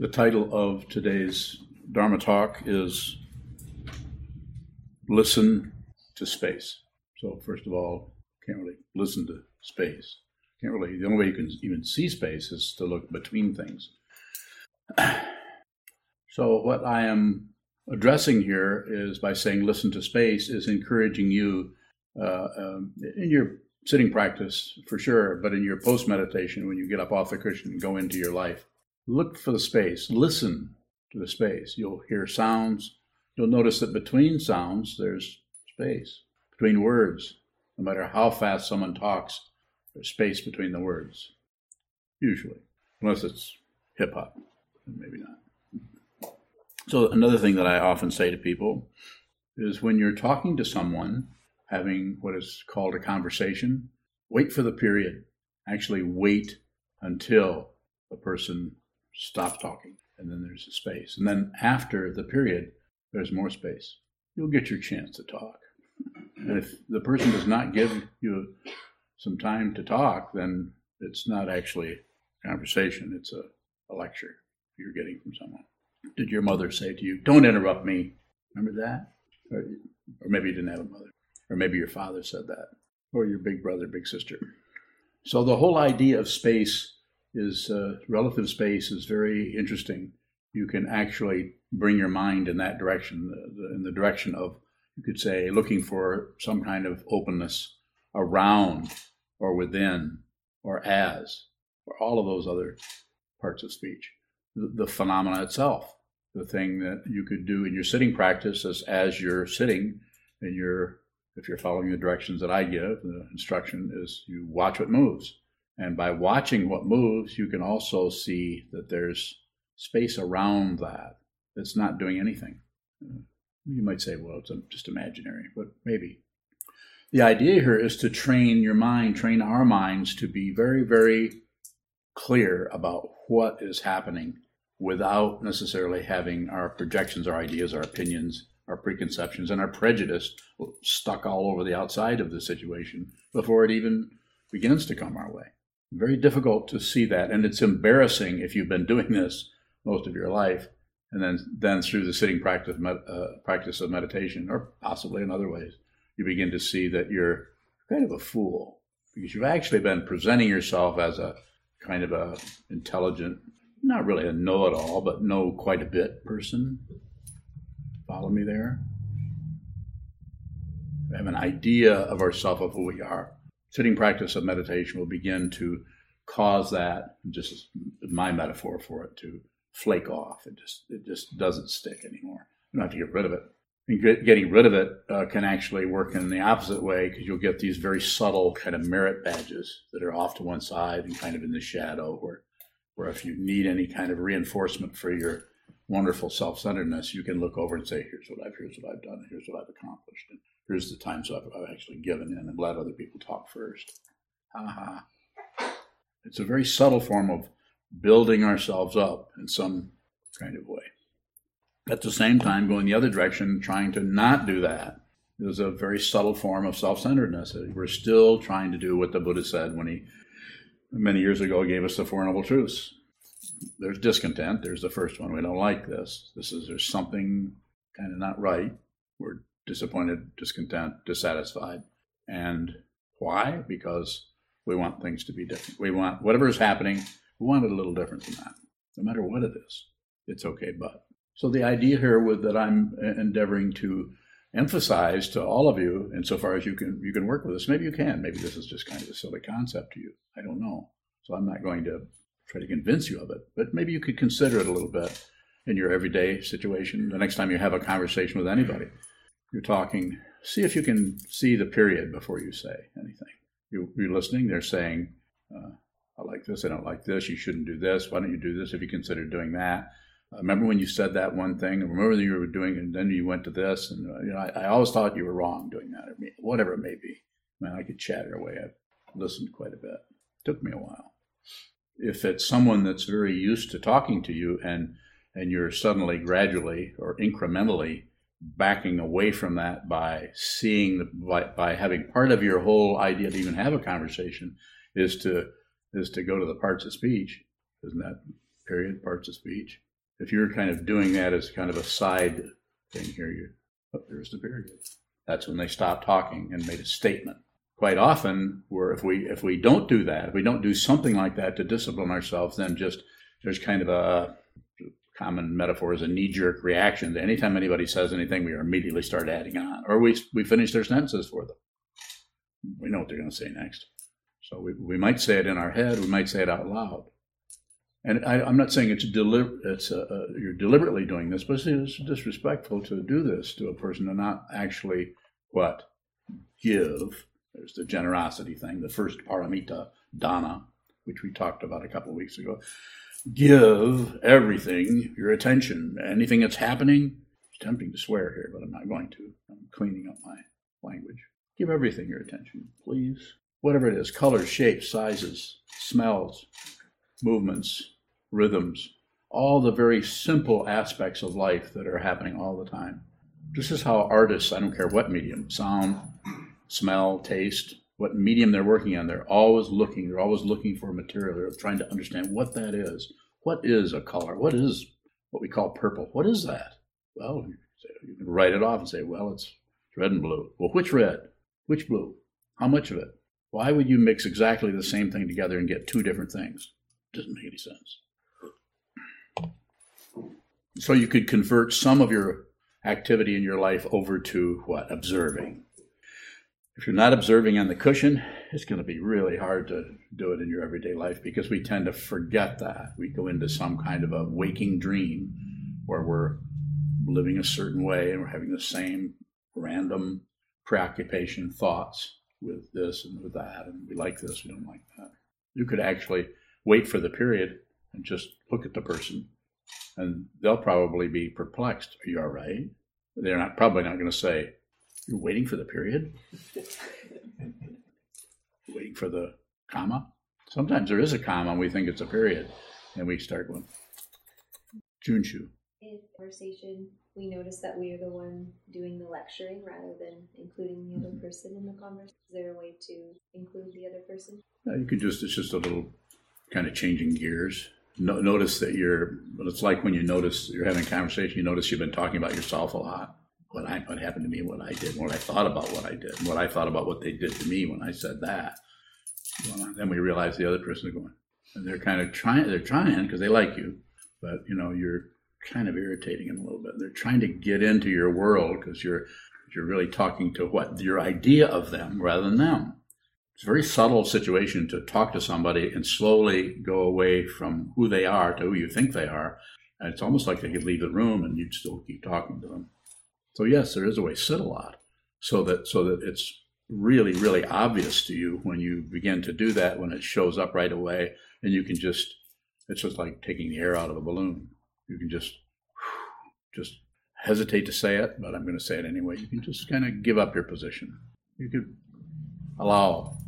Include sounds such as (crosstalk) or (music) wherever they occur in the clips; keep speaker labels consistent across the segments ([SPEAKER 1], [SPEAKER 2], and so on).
[SPEAKER 1] The title of today's Dharma talk is Listen to Space. So, first of all, can't really listen to space. Can't really, the only way you can even see space is to look between things. (clears throat) So, what I am addressing here is by saying listen to space, is encouraging you uh, um, in your sitting practice for sure, but in your post meditation, when you get up off the cushion and go into your life, look for the space, listen to the space. You'll hear sounds. You'll notice that between sounds, there's space. Between words, no matter how fast someone talks, there's space between the words. Usually, unless it's hip hop, maybe not. So, another thing that I often say to people is when you're talking to someone, having what is called a conversation, wait for the period. Actually, wait until the person stops talking, and then there's a space. And then after the period, there's more space. You'll get your chance to talk. And if the person does not give you some time to talk, then it's not actually a conversation, it's a, a lecture you're getting from someone did your mother say to you, Don't interrupt me? Remember that? Or, or maybe you didn't have a mother. Or maybe your father said that. Or your big brother, big sister. So the whole idea of space is uh, relative space is very interesting. You can actually bring your mind in that direction, in the direction of, you could say, looking for some kind of openness around or within or as, or all of those other parts of speech the, phenomena itself. The thing that you could do in your sitting practice is as you're sitting and you're, if you're following the directions that I give, the instruction is you watch what moves. And by watching what moves, you can also see that there's space around that that's not doing anything. Uh, you might say, well, it's just imaginary, but maybe. The idea here is to train your mind, train our minds to be very, very clear about what is happening without necessarily having our projections, our ideas, our opinions, our preconceptions, and our prejudice stuck all over the outside of the situation before it even begins to come our way. Very difficult to see that, and it's embarrassing if you've been doing this most of your life, and then then through the sitting practice uh, practice of meditation, or possibly in other ways, you begin to see that you're kind of a fool because you've actually been presenting yourself as a kind of a intelligent, not really a know-it-all, but know quite a bit person. Follow me there. We have an idea of ourselves of who we are. Sitting practice of meditation will begin to cause that, just my metaphor for it, to flake off. It just it just doesn't stick anymore. You don't have to get rid of it and get, getting rid of it uh, can actually work in the opposite way because you'll get these very subtle kind of merit badges that are off to one side and kind of in the shadow where where if you need any kind of reinforcement for your wonderful self-centeredness you can look over and say here's what i've here's what i've done here's what i've accomplished and here's the times I've, I've actually given in and let other people talk first ha ha it's a very subtle form of building ourselves up in some kind of way at the same time, going the other direction, trying to not do that is a very subtle form of self centeredness. Uh, we're still trying to do what the Buddha said when he, many years ago, gave us the Four Noble Truths. There's discontent. There's the first one. We don't like this. This is, there's something kind of not right. We're disappointed, discontent, dissatisfied. And why? Because we want things to be different. We want whatever is happening, we want it a little different than that. No matter what it is, it's okay, but. So the idea here with that I'm endeavoring to emphasize to all of you, insofar as you can you can work with this, maybe you can, maybe this is just kind of a silly concept to you. I don't know. So I'm not going to try to convince you of it, but maybe you could consider it a little bit in your everyday situation. The next time you have a conversation with anybody, you're talking, see if you can see the period before you say anything. You, are listening, they're saying, uh, I like this, I don't like this, you shouldn't do this, why don't you do this if you consider doing that? I remember when you said that one thing, remember that you were doing and then you went to this, and uh, you know, I, I, always thought you were wrong doing that, whatever it may be. Man, I could chatter away. I've listened quite a bit. It took me a while. If it's someone that's very used to talking to you, and and you're suddenly, gradually, or incrementally backing away from that by seeing the, by, by having part of your whole idea to even have a conversation is to is to go to the parts of speech, isn't that period parts of speech? if you're kind of doing that as kind of a side thing here, you oh, there's the period. That's when they stopped talking and made a statement. Quite often, where if we if we don't do that, if we don't do something like that to discipline ourselves, then just there's kind of a common metaphor is a knee-jerk reaction. That anytime anybody says anything, we immediately start adding on, or we we finish their sentences for them. We know what they're going to say next. So we, we might say it in our head, we might say it out loud. And I, am not saying it's deli- it's uh, uh, you're deliberately doing this, but it's disrespectful to do this to a person and not actually what give. There's the generosity thing, the first paramita, dana, which we talked about a couple of weeks ago. Give everything your attention. Anything that's happening, it's tempting to swear here, but I'm not going to. I'm cleaning up my language. Give everything your attention, please. Whatever it is colors, shapes, sizes, smells, movements, rhythms, all the very simple aspects of life that are happening all the time. This is how artists, I don't care what medium, sound, smell, taste, what medium they're working on, they're always looking, they're always looking for material. They're trying to understand what that is. What is a color? What is what we call purple? What is that? Well, you can write it off and say, well, it's red and blue. Well, which red? Which blue? How much of it? Why would you mix exactly the same thing together and get two different things? Doesn't make any sense. So you could convert some of your activity in your life over to what? Observing. If you're not observing on the cushion, it's going to be really hard to do it in your everyday life because we tend to forget that. We go into some kind of a waking dream where we're living a certain way and we're having the same random preoccupation thoughts with this and with that, and we like this, we don't like that. You could actually wait for the period and just look at the person, and they'll probably be perplexed. Are you all right? They're not probably not going to say, "You're waiting for the period." waiting for the comma. Sometimes there is a comma, and we think it's a period, and we start going. Junshu.
[SPEAKER 2] In conversation, we notice that we are the one doing the lecturing rather than including the other mm-hmm. person in the conversation. Is there a way to include the other person?
[SPEAKER 1] Yeah, you could just, it's just a little kind of changing gears. No, notice that you're, it's like when you notice you're having a conversation, you notice you've been talking about yourself a lot. What I, what happened to me, what I did, what I thought about what I did, and what I thought about what they did to me when I said that. Well, then we realize the other person is going, and they're kind of trying, they're trying because they like you, but you know, you're kind of irritating them a little bit. They're trying to get into your world because you're, you're really talking to what your idea of them rather than them it's a very subtle situation to talk to somebody and slowly go away from who they are to who you think they are. And it's almost like they could leave the room and you'd still keep talking to them. So yes, there is a way. Sit a lot, so that so that it's really really obvious to you when you begin to do that. When it shows up right away, and you can just it's just like taking the air out of a balloon. You can just just hesitate to say it, but I'm going to say it anyway. You can just kind of give up your position. You could allow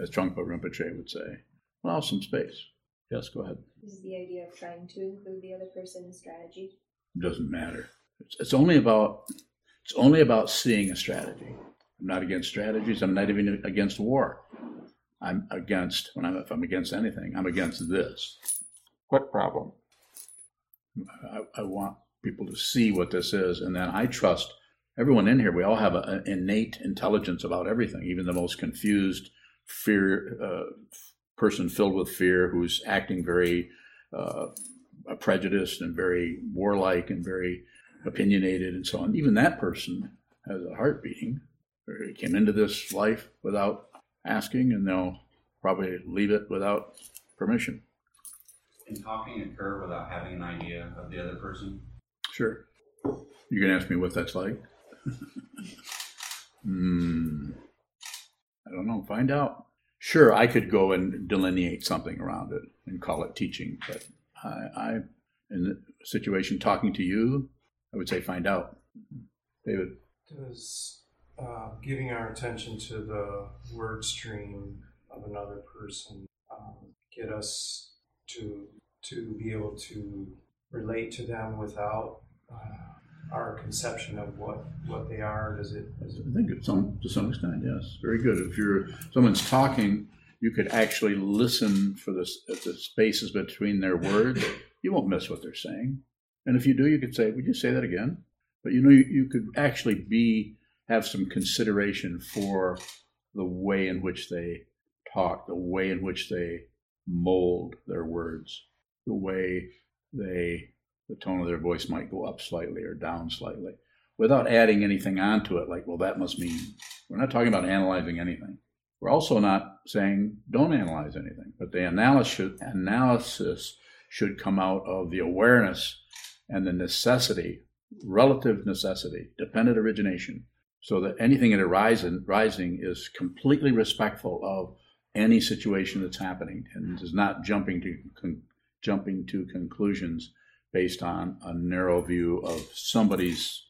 [SPEAKER 1] as Trungpa Rinpoche would say. Allow some space. Yes, go ahead.
[SPEAKER 2] This is the idea of trying to include the other person in strategy?
[SPEAKER 1] It doesn't matter. It's, it's only about it's only about seeing a strategy. I'm not against strategies. I'm not even against war. I'm against when I'm if I'm against anything, I'm against this. What problem? I, I want people to see what this is, and then I trust everyone in here. We all have an innate intelligence about everything, even the most confused fear uh, person filled with fear who's acting very uh, prejudiced and very warlike and very opinionated and so on. Even that person has a heart beating. They came into this life without asking, and they'll probably leave it without permission.
[SPEAKER 3] Can talking occur without having an idea of the other person?
[SPEAKER 1] Sure. You can ask me what that's like. (laughs) Hmm. I don't know. Find out. Sure, I could go and delineate something around it and call it teaching, but I, I in the situation talking to you, I would say find out. David.
[SPEAKER 4] Does uh, giving our attention to the word stream of another person um, get us to to be able to relate to them without uh, our conception of what, what they are? Does it? Does it...
[SPEAKER 1] I think it's some, to some extent, yes. Very good. If you're someone's talking, you could actually listen for the, the spaces between their words you won't miss what they're saying. And if you do, you could say, "Would you say that again?" But you know, you, you could actually be have some consideration for the way in which they talk, the way in which they mold their words, the way they the tone of their voice might go up slightly or down slightly, without adding anything onto it. Like, well, that must mean we're not talking about analyzing anything. We're also not saying don't analyze anything, but the analysis analysis should come out of the awareness and the necessity, relative necessity, dependent origination, so that anything that arises rising is completely respectful of any situation that's happening and is not jumping to con- jumping to conclusions based on a narrow view of somebody's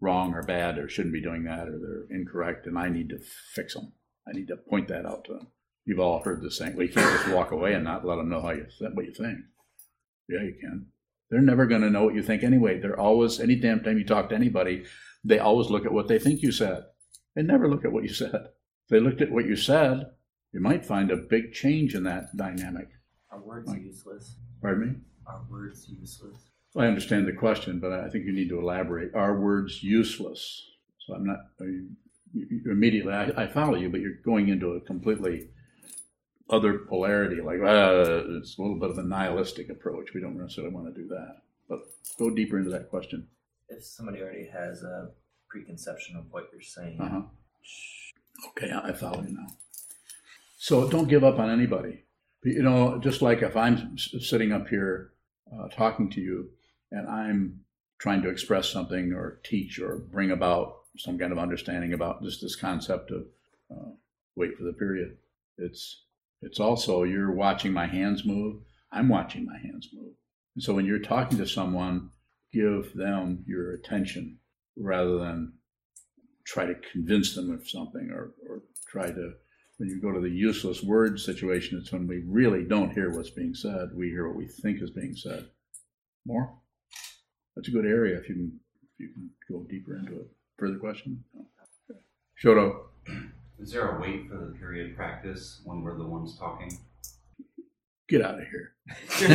[SPEAKER 1] wrong or bad or shouldn't be doing that or they're incorrect and I need to fix them. I need to point that out to them. You've all heard this saying, well, you can't just walk away and not let them know how you what you think. Yeah, you can. They're never going to know what you think anyway. They're always, any damn time you talk to anybody, they always look at what they think you said. They never look at what you said. If they looked at what you said, you might find a big change in that dynamic.
[SPEAKER 5] Our words
[SPEAKER 1] Like-
[SPEAKER 5] useless?
[SPEAKER 1] Pardon me?
[SPEAKER 5] Our words useless?
[SPEAKER 1] I understand the question, but I think you need to elaborate. Are words useless? So I'm not you, you, immediately. I, I follow you, but you're going into a completely other polarity. Like uh, it's a little bit of a nihilistic approach. We don't necessarily want to do that. But go deeper into that question.
[SPEAKER 5] If somebody already has a preconception of what you're saying,
[SPEAKER 1] Uh huh. Okay, I I follow you now. So don't give up on anybody. You know, just like if I'm sitting up here uh, talking to you and I'm trying to express something or teach or bring about some kind of understanding about just this concept of uh, wait for the period. It's it's also you're watching my hands move. I'm watching my hands move. And so when you're talking to someone, give them your attention rather than try to convince them of something or, or try to when you go to the useless word situation it's when we really don't hear what's being said we hear what we think is being said. More? That's a good area if you can if you can go deeper into it. Further question? Shoto (clears throat)
[SPEAKER 3] Is there a wait for the period practice when we're the ones talking?
[SPEAKER 1] get out of here (laughs)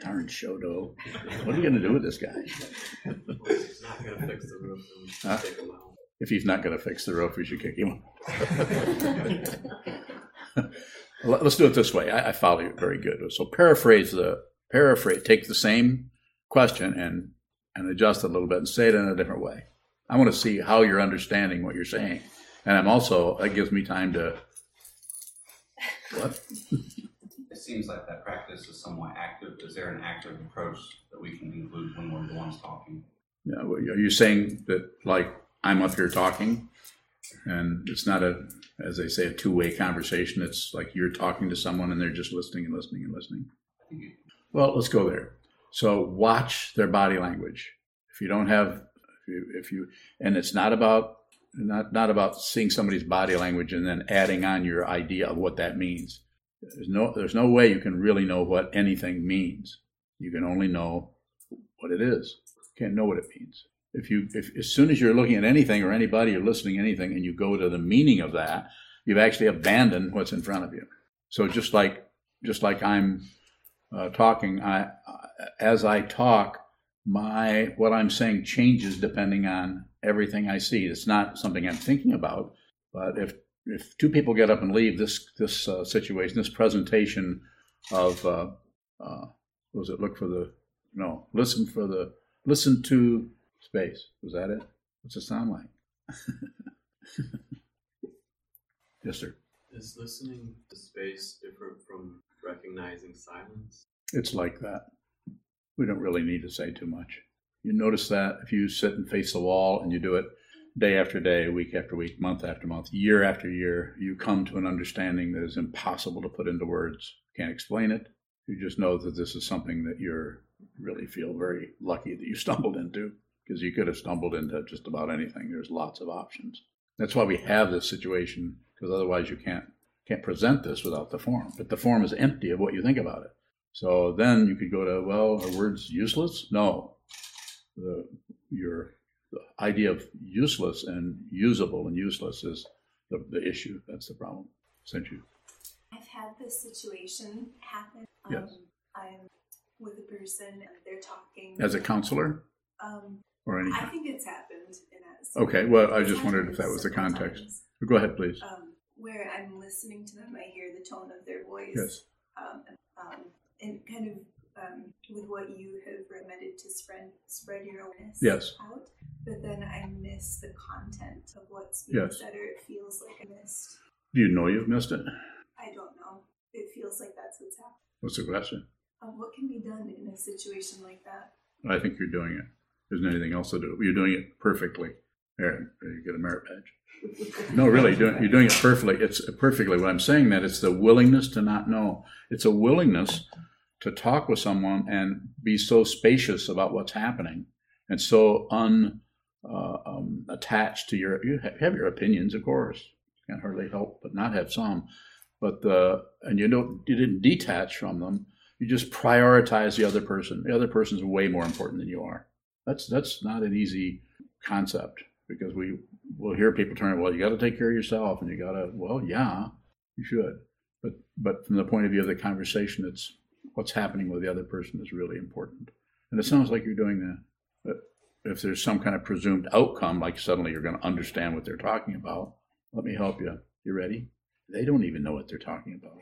[SPEAKER 1] darn Shodo. what are you going to do with this guy
[SPEAKER 6] not gonna fix the roof and
[SPEAKER 1] Huh?
[SPEAKER 6] take them out.
[SPEAKER 1] if he's not going to fix the roof we should kick him (laughs) Let- Let's do it this way. I, I follow you very good. So paraphrase the paraphrase. Take the same question and and adjust it a little bit and say it in a different way. I want to see how you're understanding what you're saying, and I'm also that gives me time to what
[SPEAKER 3] It seems like that practice is somewhat active. Is there an active approach that we can include when we're the ones talking?
[SPEAKER 1] Yeah, know, are you saying that like I'm up here talking, and it's not a as they say a two way conversation. It's like you're talking to someone and they're just listening and listening and listening.
[SPEAKER 3] I think it-
[SPEAKER 1] Well, let's go there. So watch their body language. If you don't have, if you and it's not about not not about seeing somebody's body language and then adding on your idea of what that means. There's no there's no way you can really know what anything means. You can only know what it is. You can't know what it means. If you if as soon as you're looking at anything or anybody or listening to anything and you go to the meaning of that, you've actually abandoned what's in front of you. So just like just like I'm uh, talking, I, as I talk, my what I'm saying changes depending on everything I see. It's not something I'm thinking about, but if if two people get up and leave this this uh, situation, this presentation of uh, uh, what was it? Look for the no, listen for the listen to space. Was that it? What's it sound like? (laughs) yes, sir.
[SPEAKER 6] Is listening to space different from recognizing silence?
[SPEAKER 1] It's like that. We don't really need to say too much. You notice that if you sit and face the wall and you do it day after day, week after week, month after month, year after year, you come to an understanding that is impossible to put into words. Can't explain it. You just know that this is something that you're really feel very lucky that you (laughs) stumbled into because you could have stumbled into just about anything. There's lots of options. That's why we have this situation because otherwise you can't can't present this without the form. But the form is empty of what you think about it. So then you could go to, well, are words useless? No. The, your the idea of useless and usable and useless is the, the issue. That's the problem. Sent you.
[SPEAKER 7] I've had this situation happen.
[SPEAKER 1] Yes.
[SPEAKER 7] Um, I'm with a person and they're talking.
[SPEAKER 1] As a counselor
[SPEAKER 7] Um,
[SPEAKER 1] or any?
[SPEAKER 7] I think it's happened.
[SPEAKER 1] Okay, well, I just wondered if that was the context.
[SPEAKER 7] times,
[SPEAKER 1] Go ahead, please.
[SPEAKER 7] Um, where I'm listening to them, I hear the tone of their voice.
[SPEAKER 1] Yes.
[SPEAKER 7] Um, um, and kind of um, with what you have recommended to spread spread your awareness
[SPEAKER 1] Yes.
[SPEAKER 7] out. But then I miss the content of what's being
[SPEAKER 1] Yes.
[SPEAKER 7] said, or it feels like I missed.
[SPEAKER 1] Do you know you've missed it?
[SPEAKER 7] I don't know. It feels like that's what's happening.
[SPEAKER 1] What's the question?
[SPEAKER 7] Um, what can be done in a situation like that?
[SPEAKER 1] I think you're doing it. There's anything else to do. You're doing it perfectly. There you get a merit badge. (laughs) No, really, you're doing, it perfectly. It's perfectly. What I'm saying that, it's the willingness to not know. It's a willingness to talk with someone and be so spacious about what's happening and so un uh, um, to your. You have your opinions, of course. Can't hardly help but not have some. But the and you don't you didn't detach from them. You just prioritize the other person. The other person is way more important than you are. That's that's not an easy concept because we will hear people turn. Well, you got to take care of yourself, and you got to. Well, yeah, you should. But but from the point of view of the conversation, it's what's happening with the other person is really important. And it sounds like you're doing that. If there's some kind of presumed outcome, like suddenly you're going to understand what they're talking about, let me help you. You ready? They don't even know what they're talking about.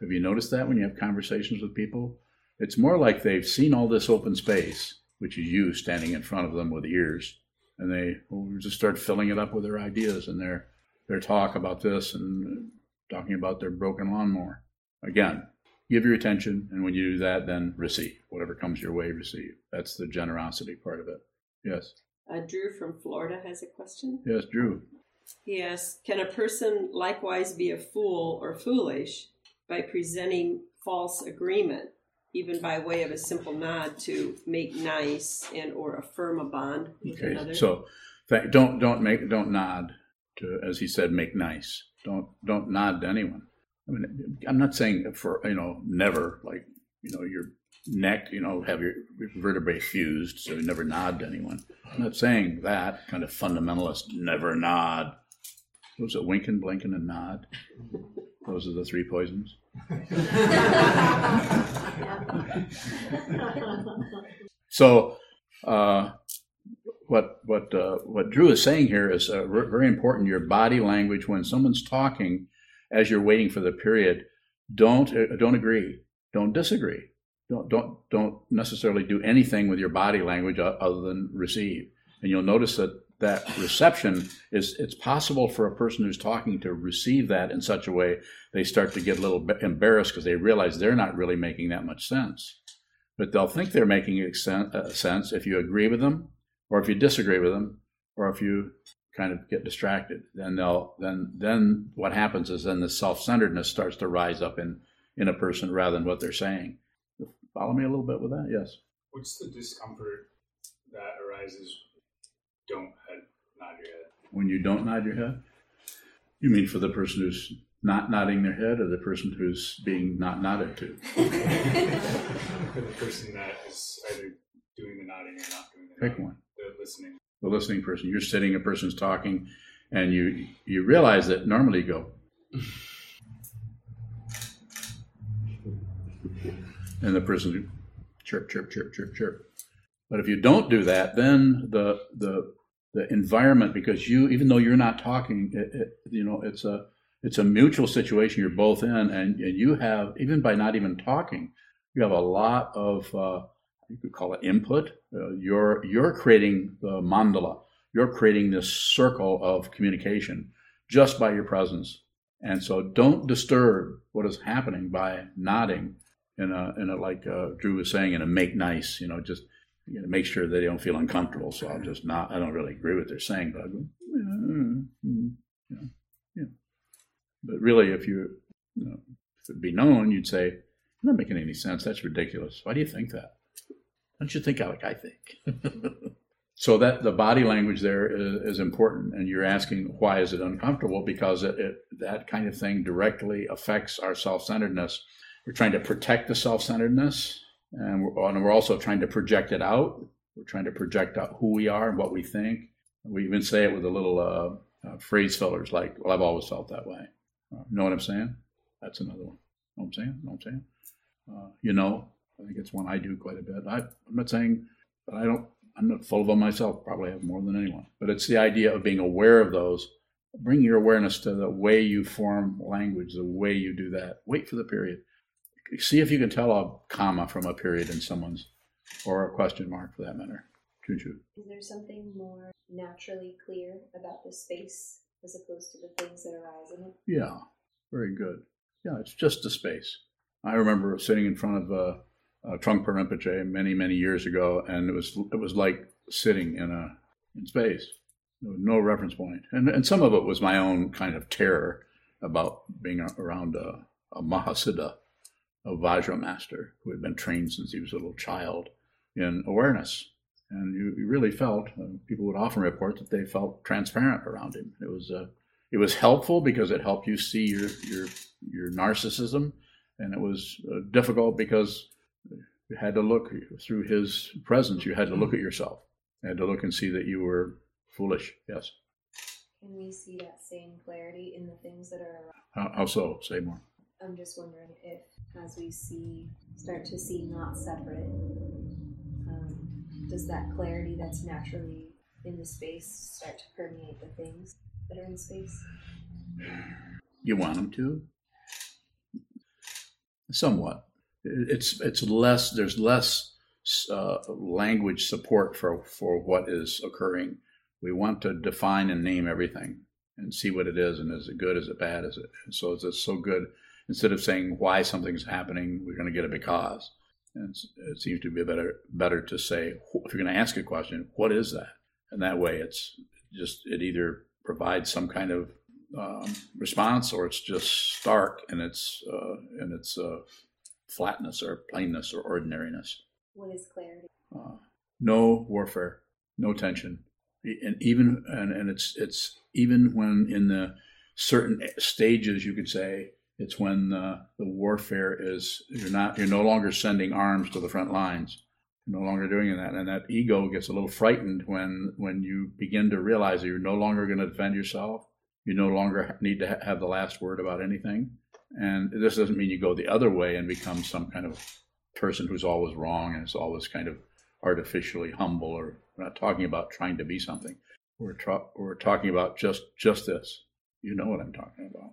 [SPEAKER 1] Have you noticed that when you have conversations with people? It's more like they've seen all this open space, which is you standing in front of them with ears, and they just start filling it up with their ideas and their their talk about this and talking about their broken lawnmower. Again, give your attention, and when you do that, then receive whatever comes your way. Receive. That's the generosity part of it. Yes,
[SPEAKER 8] Uh, Drew from Florida has a question.
[SPEAKER 1] yes, Drew.
[SPEAKER 8] He asks Can a person likewise be a fool or foolish by presenting false agreement, even by way of a simple nod to make nice and or affirm a bond with
[SPEAKER 1] Okay,
[SPEAKER 8] another?
[SPEAKER 1] so th- don't don't make don't nod to as he said make nice. Don't don't nod to anyone. I mean, I'm not saying for you know never like you know your neck you know have your vertebrae fused so you never nod to anyone. I'm not saying that kind of fundamentalist never nod. Was it winking, blinking, and nod? Those are the three poisons. (laughs) So, uh, what what uh, what Drew is saying here is uh, very important. Your body language when someone's talking, as you're waiting for the period, don't uh, don't agree, don't disagree, don't don't don't necessarily do anything with your body language other than receive. And you'll notice that that reception is it's possible for a person who's talking to receive that in such a way they start to get a little embarrassed because they realize they're not really making that much sense but they'll think they're making uh, sense if you agree with them or if you disagree with them or if you kind of get distracted then they'll then then what happens is then the self-centeredness starts to rise up in in a person rather than what they're saying follow me a little bit with that yes
[SPEAKER 9] What's the discomfort that arises? Don't head, nod your head.
[SPEAKER 1] when you don't nod your head you mean for the person who's not nodding their head or the person who's being not nodded to (laughs)
[SPEAKER 9] For the person that is either doing the nodding or not doing the
[SPEAKER 1] pick
[SPEAKER 9] nodding.
[SPEAKER 1] one
[SPEAKER 9] The listening.
[SPEAKER 1] The listening person. You're sitting, a person's talking, and you you realize that normally you go, and the person chirp chirp chirp chirp chirp. But if you don't do that, then the the the environment, because you even though you're not talking, it, it, you know it's a it's a mutual situation you're both in, and, and you have even by not even talking, you have a lot of uh, you could call it input. Uh, you're you're creating the mandala. You're creating this circle of communication just by your presence. And so, don't disturb what is happening by nodding in a in a like uh, Drew was saying in a make nice. You know, just you know, make sure they don't feel uncomfortable. So I'll just not. I don't really agree with what they're saying, but I go, you know, yeah. But really, if you, you know, if it be known, you'd say, "You're not making any sense. That's ridiculous. Why do you think that?" Don't you think like I think? (laughs) so that the body language there is, is, important, and you're asking why is it uncomfortable? Because it, it, that kind of thing directly affects our self-centeredness. We're trying to protect the self-centeredness, and we're, and we're also trying to project it out. We're trying to project out who we are and what we think. We even say it with a little uh, uh, phrase fillers like, "Well, I've always felt that way." Uh, know what I'm saying? That's another one. Know what I'm saying? Know what I'm saying? Uh, you know, I think it's one I do quite a bit. I, I'm not saying that I don't. I'm not full of them myself. Probably have more than anyone. But it's the idea of being aware of those. Bring your awareness to the way you form language, the way you do that. Wait for the period. See if you can tell a comma from a period in someone's, or a question mark for that matter. Choo choo.
[SPEAKER 2] Is there something more naturally clear about the space as opposed to the things that arise in it?
[SPEAKER 1] Yeah, very good. Yeah, it's just a space. I remember sitting in front of a, a Trungpa Rinpoche many, many years ago, and it was it was like sitting in a in space. No reference point, and and some of it was my own kind of terror about being around a, a Mahasiddha, a Vajra master who had been trained since he was a little child in awareness, and you, you really felt. Uh, people would often report that they felt transparent around him. It was uh, it was helpful because it helped you see your your your narcissism, and it was uh, difficult because you had to look through his presence. You had to look at yourself. You had to look and see that you were foolish. Yes.
[SPEAKER 2] Can we see that same clarity in the things that are around?
[SPEAKER 1] How, how so? Say more.
[SPEAKER 2] I'm just wondering if, as we see, start to see not separate, um, does that clarity that's naturally in the space start to permeate the things that are in space?
[SPEAKER 1] You want them to? Somewhat. It's it's less. There's less uh, language support for for what is occurring. We want to define and name everything and see what it is, and is it good? Is it bad? Is it so? Is it so good? Instead of saying why something's happening, we're going to get a because. And it seems to be better better to say if you're going to ask a question, what is that? And that way, it's just it either provides some kind of um, response, or it's just stark and its uh, in its uh, flatness or plainness or ordinariness.
[SPEAKER 2] What is clarity?
[SPEAKER 1] Uh, no warfare, no tension, and even and, and it's it's even when in the certain stages you could say it's when the, the warfare is you're not you're no longer sending arms to the front lines you're no longer doing that and that ego gets a little frightened when when you begin to realize that you're no longer going to defend yourself you no longer need to have the last word about anything. And this doesn't mean you go the other way and become some kind of person who's always wrong and is always kind of artificially humble. Or we're not talking about trying to be something. We're, tra- we're talking about just just this. You know what I'm talking about.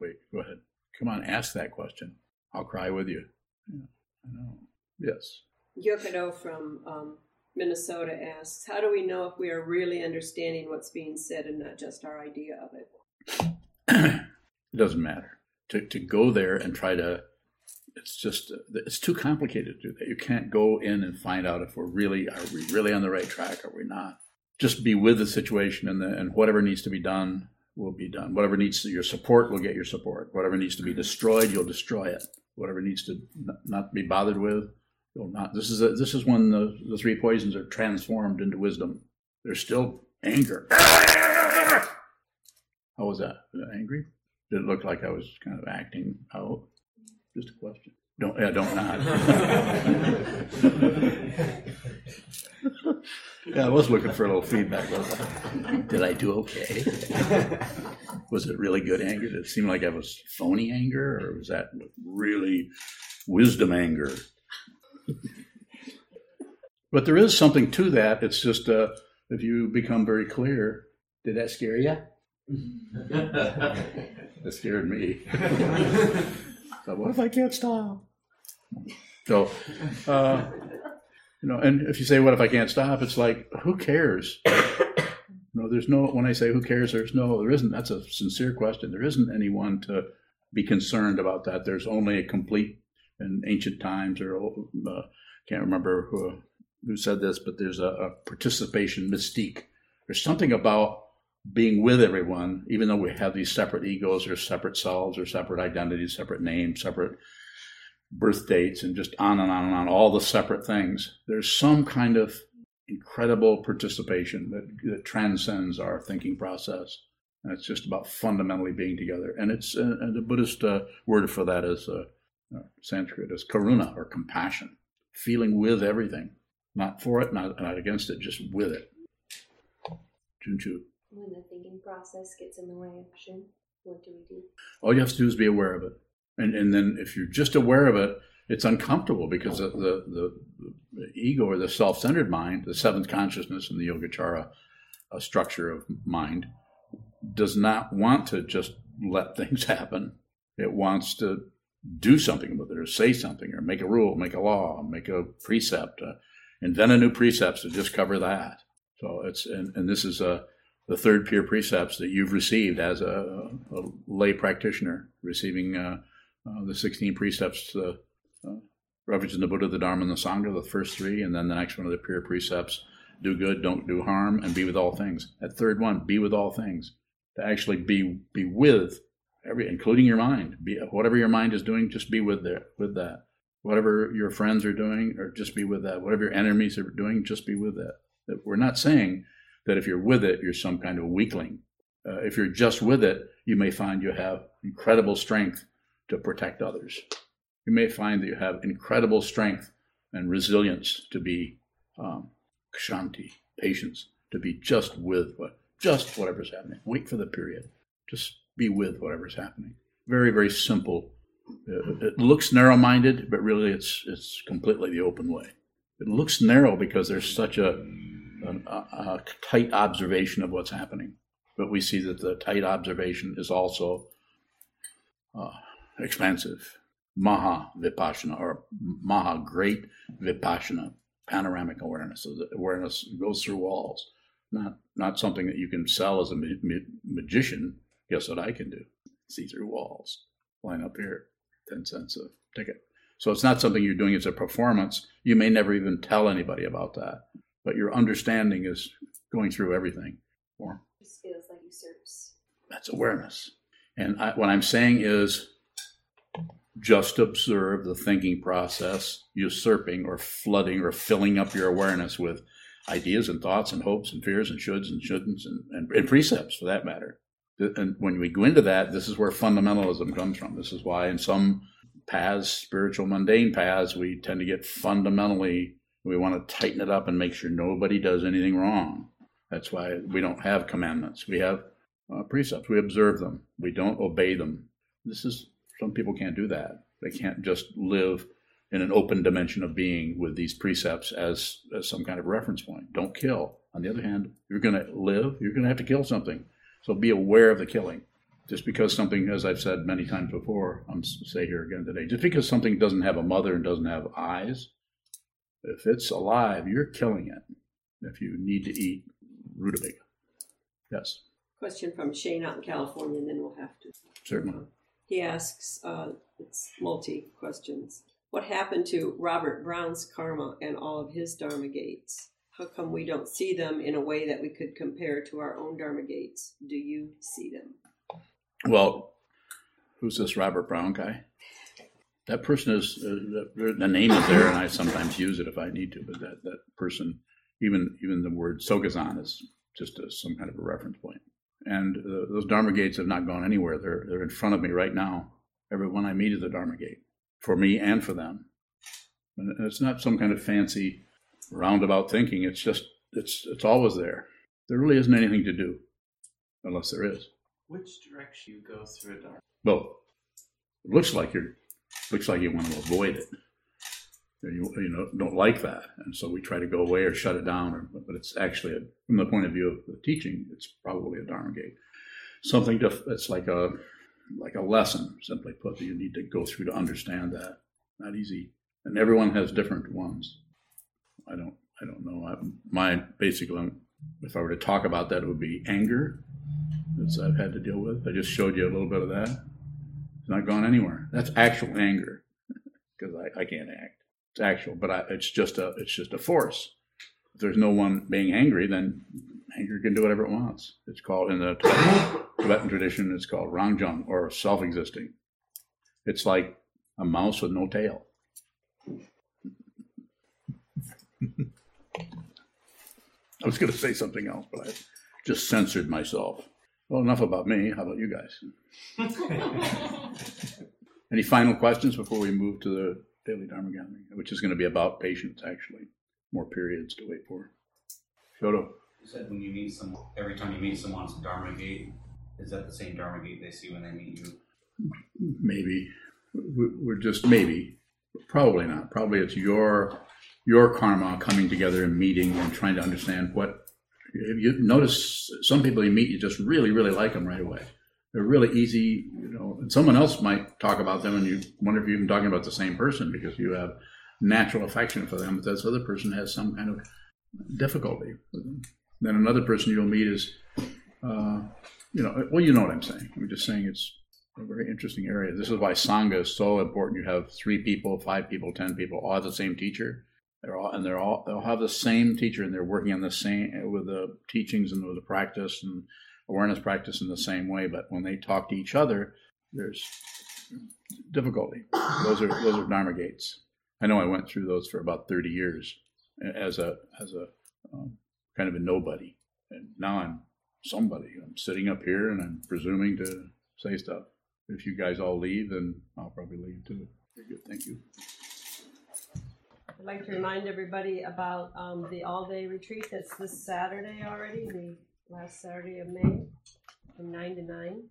[SPEAKER 1] Wait, go ahead. Come on, ask that question. I'll cry with you. Yeah, I know. Yes.
[SPEAKER 8] Yokado from um, Minnesota asks, How do we know if we are really understanding what's being said and not just our idea of it? (clears throat)
[SPEAKER 1] it doesn't matter. To, to go there and try to, it's just, it's too complicated to do that. You can't go in and find out if we're really, are we really on the right track? Are we not? Just be with the situation and, the, and whatever needs to be done will be done. Whatever needs to, your support will get your support. Whatever needs to be destroyed, you'll destroy it. Whatever needs to not be bothered with, you'll not. This is a, this is when the, the three poisons are transformed into wisdom. There's still anger. How? Was that angry? Did it look like I was kind of acting out? Just a question. Don't yeah, don't nod. (laughs) yeah, I was looking for a little feedback. Did I do okay? was it really good anger? Did it seem like I was phony anger, or was that really wisdom anger? but there is something to that. It's just uh, if you become very clear. Did that scare you? That scared me. (laughs) so what if I can't stop? So, uh, you know, and if you say, "What if I can't stop?" It's like, who cares? No, there's no. When I say who cares, there's no. There isn't. That's a sincere question. There isn't anyone to be concerned about that. There's only a complete in ancient times, or uh, can't remember who, who said this, but there's a, a participation mystique. There's something about being with everyone, even though we have these separate egos or separate selves or separate identities, separate names, separate birth dates, and just on and on and on, all the separate things. There's some kind of incredible participation that, that transcends our thinking process. And it's just about fundamentally being together. And it's uh, and the Buddhist uh, word for that is uh, uh, Sanskrit is karuna or compassion, feeling with everything, not for it, not, not against it, just with it. Junchu.
[SPEAKER 2] When the thinking process gets in the way of action, what do we do?
[SPEAKER 1] All you have to do is be aware of it. And, and then if you're just aware of it, it's uncomfortable because the, the, the, ego or the self centered mind, the seventh consciousness in the Yogacara uh, structure of mind, does not want to just let (laughs) things happen. It wants to do something with it or say something or make a rule, make a law, make a precept, uh, invent a new precept to just cover that. So it's, and, and this is a, the third pure precepts that you've received as a, a lay practitioner, receiving uh, uh, the 16 precepts, the uh, refuge in the Buddha, the Dharma, and the Sangha, the first three, and then the next one of the pure precepts do good, don't do harm, and be with all things. That third one, be with all things. To actually be be with every, including your mind. Be whatever your mind is doing, just be with there with that. Whatever your friends are doing, or just be with that. Whatever your enemies are doing, just be with that we're not saying that if you're with it, you're some kind of weakling. Uh, if you're just with it, you may find you have incredible strength to protect others. You may find that you have incredible strength and resilience to be um, kshanti, patience, to be just with what, just whatever's happening. Wait for the period. Just be with whatever's happening. Very, very simple. Uh, it looks narrow-minded, but really it's it's completely the open way. It looks narrow because there's such a, a, a tight observation of what's happening, but we see that the tight observation is also uh, expansive. Maha Vipassana, or Maha Great Vipassana, panoramic awareness. So the awareness goes through walls, not not something that you can sell as a ma- ma- magician. Guess what I can do? See through walls. Line up here, ten cents a ticket. So it's not something you're doing as a performance. You may never even tell anybody about that, but your understanding is going through everything. Or
[SPEAKER 2] This feels like usurps.
[SPEAKER 1] that's awareness. And I, what I'm saying is just observe the thinking process usurping or flooding or filling up your awareness with ideas and thoughts and hopes and fears and shoulds and shouldn'ts and, and, and precepts for that matter. And when we go into that, this is where fundamentalism comes from. This is why in some paths, spiritual mundane paths, we tend to get fundamentally, we want to tighten it up and make sure nobody does anything wrong. That's why we don't have commandments. We have uh, precepts. We observe them. We don't obey them. This is some people can't do that. They can't just live in an open dimension of being with these precepts as, as some kind of reference point. Don't kill. On the other hand, you're going to live. You're going to have to kill something. So be aware of the killing. Just because something, as I've said many times before, I'm say here again today. Just because something doesn't have a mother and doesn't have eyes, if it's alive, you're killing it. If you need to eat rutabaga, yes,
[SPEAKER 8] Question from Shane out in California, and then we'll have to.
[SPEAKER 1] certainly.
[SPEAKER 8] He asks, uh, it's multi questions. What happened to Robert Brown's karma and all of his Dharma gates? How come we don't see them in a way that we could compare to our own Dharma gates? Do you see them?
[SPEAKER 1] Well, who's this Robert Brown guy? That person is uh, the, the name is there, and I sometimes use it if I need to. But that that person, even even the word Sokuzan is just a, some kind of a reference point. And uh, those Dharma gates have not gone anywhere. They're they're in front of me right now. Everyone I meet is a Dharma gate for me and for them. And it's not some kind of fancy roundabout thinking. It's just it's it's always there. There really isn't anything to do, unless there is.
[SPEAKER 6] Which direction you go through a dark?
[SPEAKER 1] Well, it looks like you're looks like you want to avoid it. You, you know don't like that, and so we try to go away or shut it down. Or, but it's actually, a, from the point of view of the teaching, it's probably a dharma gate. Something to, it's like a like a lesson, simply put, that you need to go through to understand that. Not easy, and everyone has different ones. I don't I don't know. I, my basically, if I were to talk about that, it would be anger that I've had to deal with. I just showed you a little bit of that. Not gone anywhere. That's actual anger (laughs) because I, I can't act. It's actual, but I, it's just a it's just a force. If there's no one being angry, then anger can do whatever it wants. It's called in the Tibetan, Tibetan tradition. It's called rangjung or self-existing. It's like a mouse with no tail. (laughs) I was going to say something else, but I just censored myself. Well, enough about me. How about you guys? (laughs) Any final questions before we move to the daily Dharma gathering, which is going to be about patience, actually. More periods to wait for. Shoto.
[SPEAKER 3] You said when you meet someone, every time you meet someone, it's a Dharma gate. Is that the same Dharma gate they see when they meet you?
[SPEAKER 1] maybe We- we're just maybe probably not probably it's your your karma coming together and meeting and trying to understand what if you notice some people you meet you just really really like them right away they're really easy you know and someone else might talk about them and you wonder if you're even talking about the same person because you have natural affection for them but this other person has some kind of difficulty with them then another person you'll meet is uh, you know well you know what i'm saying i'm just saying it's a very interesting area. This is why Sangha is so important. You have three people, five people, ten people, all the same teacher. They're all and they're all they'll have the same teacher and they're working on the same with the teachings and with the practice and awareness practice in the same way. But when they talk to each other, there's difficulty. Those are those are Dharma gates. I know I went through those for about thirty years as a as a um, kind of a nobody, and now I'm somebody. I'm sitting up here and I'm presuming to say stuff. If you guys all leave, then I'll probably leave too. Very good, thank you.
[SPEAKER 8] I'd like to remind everybody about um, the all-day retreat that's this Saturday already, the last Saturday of May, from nine to nine.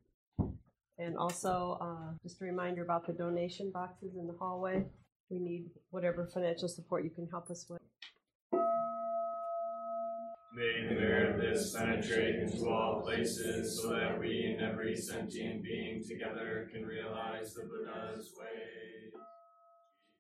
[SPEAKER 8] And also, uh, just a reminder about the donation boxes in the hallway. We need whatever financial support you can help us with.
[SPEAKER 6] May the merit of this penetrate into all places so that we and every sentient being together can realize the Buddha's way.